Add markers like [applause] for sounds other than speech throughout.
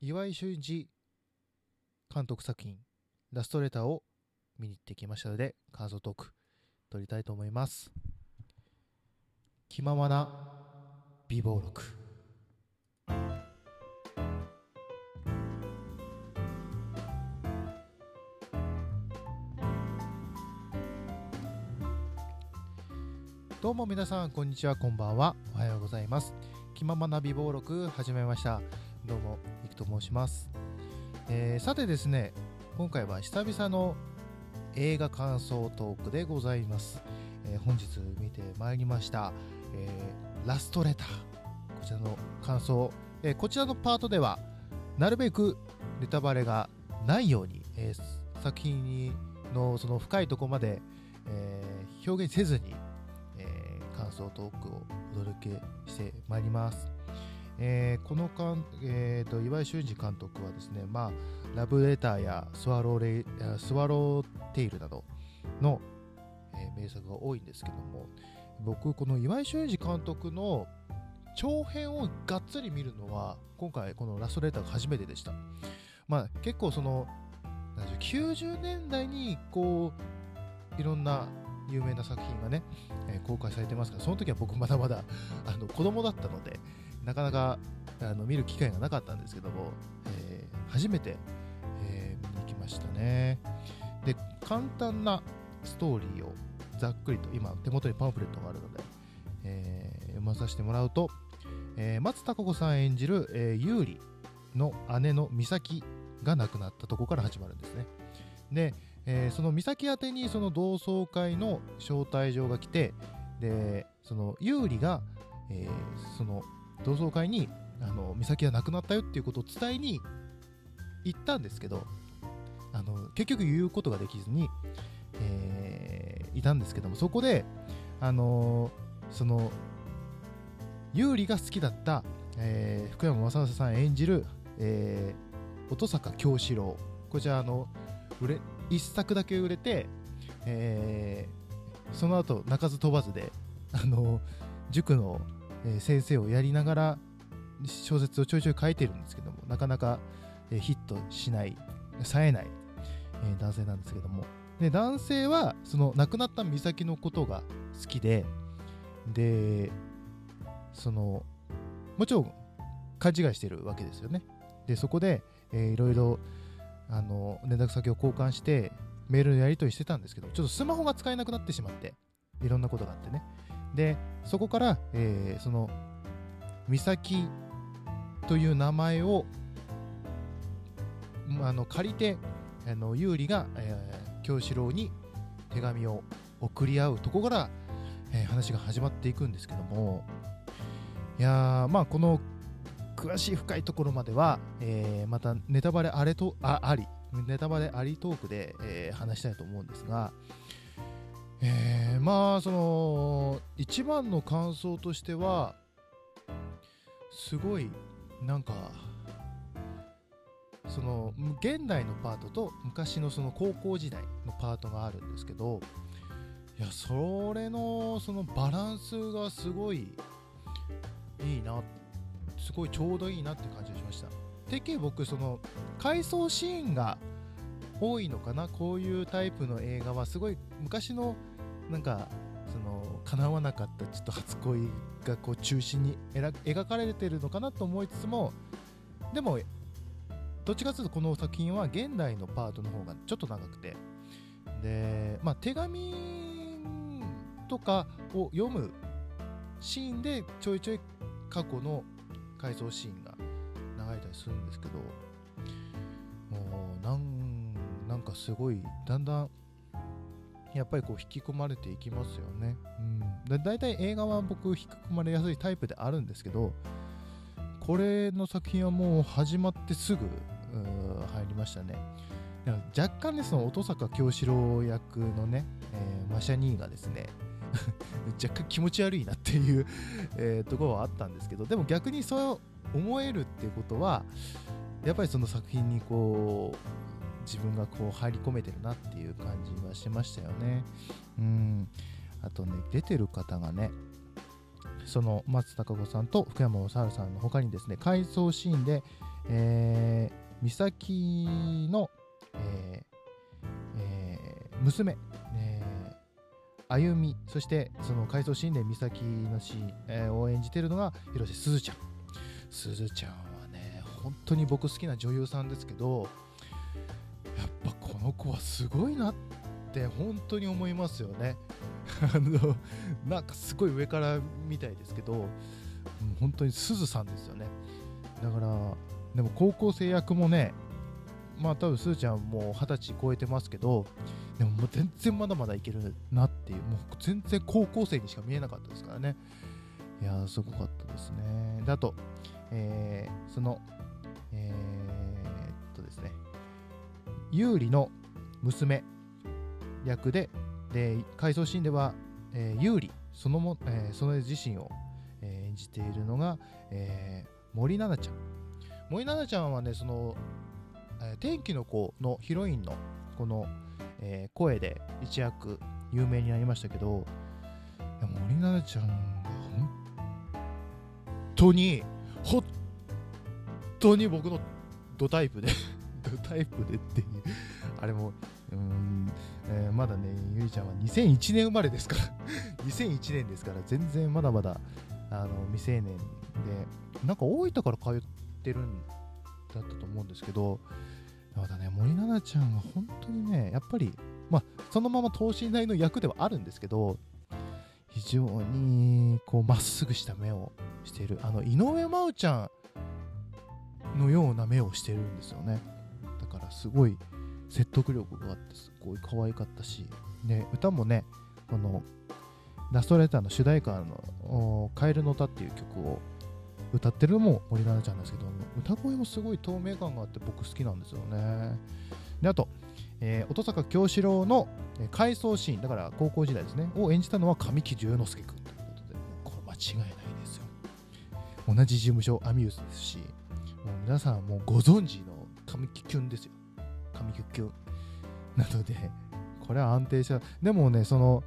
岩井俊二監督作品ラストレターを見に行ってきましたので感想トーク撮りたいと思います。気ままな美貌録。どうも皆さんこんにちはこんばんは。おはようございます。気ままな美貌録始めました。どうもいくと申します、えーさてですね今回は久々の映画感想トークでございます、えー本日見てまいりました、えーラストレター。こちらの感想、えこちらのパートではなるべくネタバレがないように、え作品のその深いとこまで、え表現せずに、え感想トークをお届けしてまいります。えーこのかん、えーと岩井俊二監督はですね、まあ、ラブレターやスワローレスワローテイルなどの、えー名作が多いんですけども僕この岩井俊二監督の長編をがっつり見るのは今回このラストレターが初めてでした。まあ、結構その90年代にこういろんな有名な作品がね、えー公開されてますからその時は僕まだまだあの子供だったのでなかなかあの見る機会がなかったんですけども、えー初めて、えー見に行きましたね。で簡単なストーリーをざっくりと今手元にパンフレットがあるので、えー読まさせてもらうと、えー松たか子さん演じる、えー、優里の姉の美咲が亡くなったとこから始まるんですね。で、えーその美咲宛にその同窓会の招待状が来てでその優里が、えーその同窓会にあの美咲が亡くなったよっていうことを伝えに行ったんですけどあの結局言うことができずに、えーいたんですけどもそこであのーその優里が好きだった、えー福山雅治さん演じる、えー音坂京志郎。こちらあの売れ一作だけ売れて、えーその後鳴かず飛ばずであの塾の、え先生をやりながら小説をちょいちょい書いてるんですけどもなかなか、えヒットしない冴えない、え男性なんですけども。で男性はその亡くなった美咲のことが好きででそのもちろん勘違いしてるわけですよね。でそこで、えーいろいろあの連絡先を交換してメールのやり取りしてたんですけどちょっとスマホが使えなくなってしまっていろんなことがあってね。でそこから、えーその美咲という名前をあの借りてあの優里が、えー京志郎に手紙を送り合うとこから、えー話が始まっていくんですけどもいやーまあこの詳しい深いところまでは、えーまたネタバレあれとあありネタバレありトークで、えー話したいと思うんですが、まあその一番の感想としてはすごいなんかその現代のパートと昔のその高校時代のパートがあるんですけどいやそれのそのバランスがすごいいいなすごいちょうどいいなって感じがしました。てっきり僕その回想シーンが多いのかな？こういうタイプの映画はすごい昔のなんかその叶わなかったちょっと初恋がこう中心に描かれてるのかなと思いつつもでもどっちかというとこの作品は現代のパートの方がちょっと長くて。でまあ手紙とかを読むシーンでちょいちょい過去の回想シーンが流れたりするんですけどもうなんなんかすごいだんだんやっぱりこう引き込まれていきますよね。うん、で大体映画は僕引き込まれやすいタイプであるんですけどこれの作品はもう始まってすぐ入りましたね。だから若干ねその音坂京志郎役のね、えーマシャニーがですね [laughs] 若干気持ち悪いなっていう、えーところはあったんですけどでも逆にそう思えるっていうことはやっぱりその作品にこう自分がこう入り込めてるなっていう感じはしましたよね。うんあとね出てる方がねその松たか子さんと福山雅治さんの他にですね回想シーンで、えー、美咲の、えーえー、娘、えー、あゆみそしてその回想シーンで美咲のシーン、えー、を演じてるのが広瀬すずちゃんすずちゃんはね本当に僕好きな女優さんですけどこの子はすごいなって本当に思いますよね。あのなんかすごい上からみたいですけど本当にすずさんですよね。だからでも高校生役もねまあ多分すーちゃんもう二十歳超えてますけどでももう全然まだまだいけるなっていうもう全然高校生にしか見えなかったですからね。いやーすごかったですね。であと、えー、そのえー、有利の娘役でで回想シーンでは、えー、有利そのも、えー、その自身を、えー、演じているのが、えー、森七菜ちゃん。森七菜ちゃんはねその、えー、天気の子のヒロインのこの、えー、声で一躍有名になりましたけど森七菜ちゃんが本当に本当に僕のドタイプでタイプでっていうあれもうん、えー、まだねゆりちゃんは2001年生まれですから [laughs] 2001年ですから全然まだまだあの未成年でなんか大分から通ってるんだったと思うんですけどまだね森七菜ちゃんは本当にねやっぱりまあそのまま等身大の役ではあるんですけど非常にこうまっすぐした目をしているあの井上真央ちゃんのような目をしてるんですよね。からすごい説得力があってすごい可愛かったし、ね、歌もねこのラストレーターの主題歌の「カエルの歌」っていう曲を歌ってるのも森七菜ちゃんですけど歌声もすごい透明感があって僕好きなんですよね。であと、えー、音坂京志郎の回想シーンだから高校時代ですねを演じたのは神木隆之介君ということでこれ間違いないですよ。同じ事務所アミューズですしもう皆さんもうご存知の神木キュンですよ。神木キュン。なのでこれは安定した。でもねその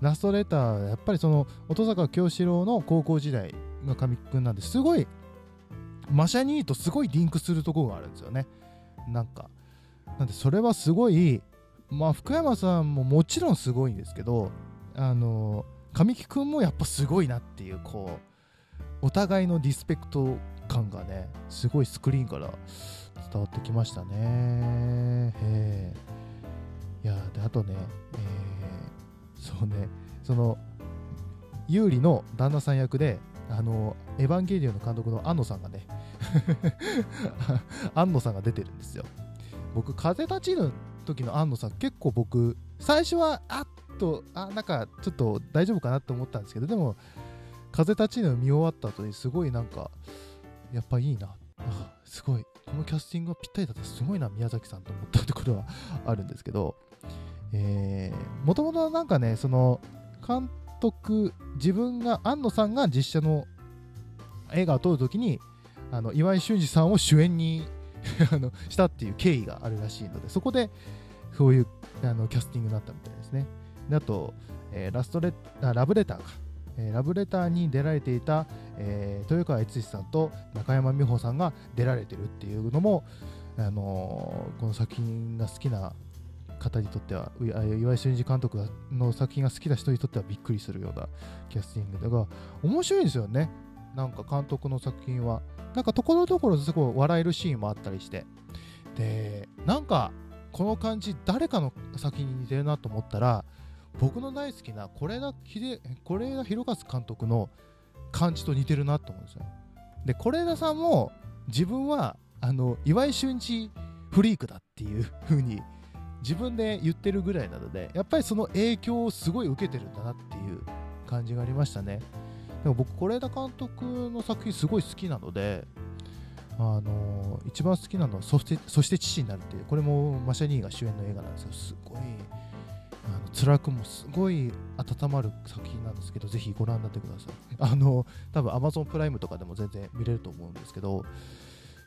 ラストレターやっぱりその音坂京志郎の高校時代が神木君なんですごいマシャニーとすごいリンクするとこがあるんですよね。なんか。なんでそれはすごいまあ福山さんももちろんすごいんですけどあの神木君もやっぱすごいなっていうこうお互いのリスペクト感がねすごいスクリーンから伝わってきましたね。へえいやであとね、えー、そうねその有利の旦那さん役であのエヴァンゲリオンの監督の安野さんがね [laughs] 安野さんが出てるんですよ。僕風立ちぬ時の安野さん結構僕最初はあっとあなんかちょっと大丈夫かなって思ったんですけどでも風立ちぬ見終わった後にすごいなんかやっぱいいな。あすごい。このキャスティングがぴったりだった。すごいな宮崎さんと思ったところはあるんですけど、もともとなんかねその監督自分が庵野さんが実写の映画を撮るときにあの岩井俊二さんを主演にあのしたっていう経緯があるらしいのでそこでそういうあのキャスティングになったみたいですね。であと、えー、ラストレラブレターか、え、ラブレターに出られていた、えー、豊川悦司さんと中山美穂さんが出られてるっていうのも、あのこの作品が好きな方にとっては岩井俊二監督の作品が好きな人にとってはびっくりするようなキャスティングだが面白いんですよね。なんか監督の作品は。なんかところどころすごい笑えるシーンもあったりして。でなんかこの感じ誰かの作品に似てるなと思ったら僕の大好きな是枝裕和監督の感じと似てるなと思うんですよ。で是枝さんも自分はあの岩井俊二フリークだっていう風に自分で言ってるぐらいなのでやっぱりその影響をすごい受けてるんだなっていう感じがありましたね。でも僕是枝監督の作品すごい好きなのであの、一番好きなのはそして「そして父になる」っていうこれもマシャニーが主演の映画なんですけどすごいあの辛くもすごい温まる作品なんですけどぜひご覧になってください。あの多分 Amazon プライムとかでも全然見れると思うんですけど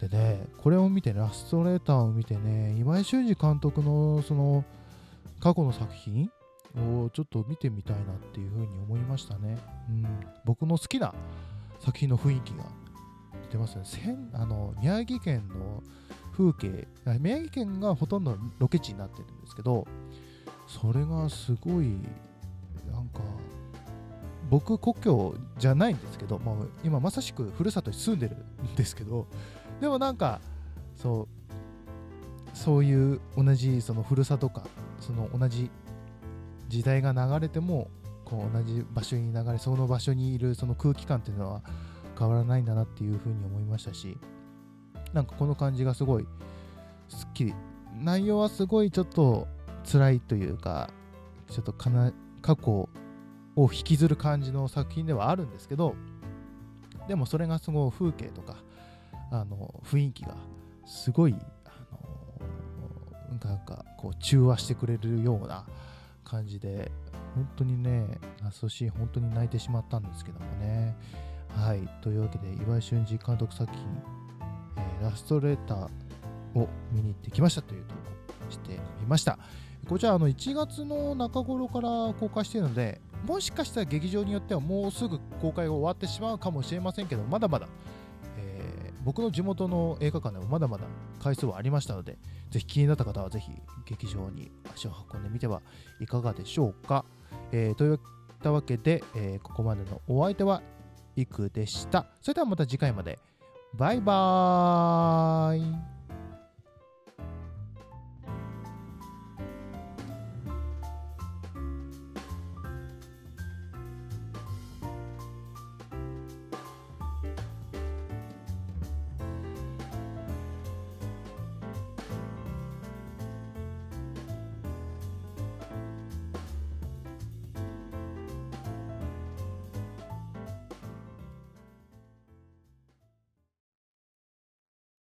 でね、これを見て、ラストレーターを見てね、今井俊二監督のその過去の作品をちょっと見てみたいなっていうふうに思いましたね。うん、僕の好きな作品の雰囲気が出ますね。あの宮城県の風景宮城県がほとんどロケ地になってるんですけどそれがすごいなんか僕故郷じゃないんですけど、まあ、今まさしくふるさとに住んでるんですけどでもなんかそうそういう同じそのふるさとかその同じ時代が流れてもこう同じ場所に流れその場所にいるその空気感っていうのは変わらないんだなっていうふうに思いましたしなんかこの感じがすごいすっきり。内容はすごいちょっと辛いというかちょっとかな過去を引きずる感じの作品ではあるんですけどでもそれがすごい風景とかあの雰囲気がすごいあのなんかこう中和してくれるような感じで本当にねラストシーン本当に泣いてしまったんですけどもね。はい。というわけで岩井俊二監督作品、えー、ラストレーターを見に行ってきましたという投稿してみました。こちらあの1月の中頃から公開しているのでもしかしたら劇場によってはもうすぐ公開が終わってしまうかもしれませんけどまだまだ僕の地元の映画館でもまだまだ回数はありましたので、ぜひ気になった方はぜひ劇場に足を運んでみてはいかがでしょうか。えー、といったわけで、えー、ここまでのお相手はいくでした。それではまた次回まで。バイバーイ。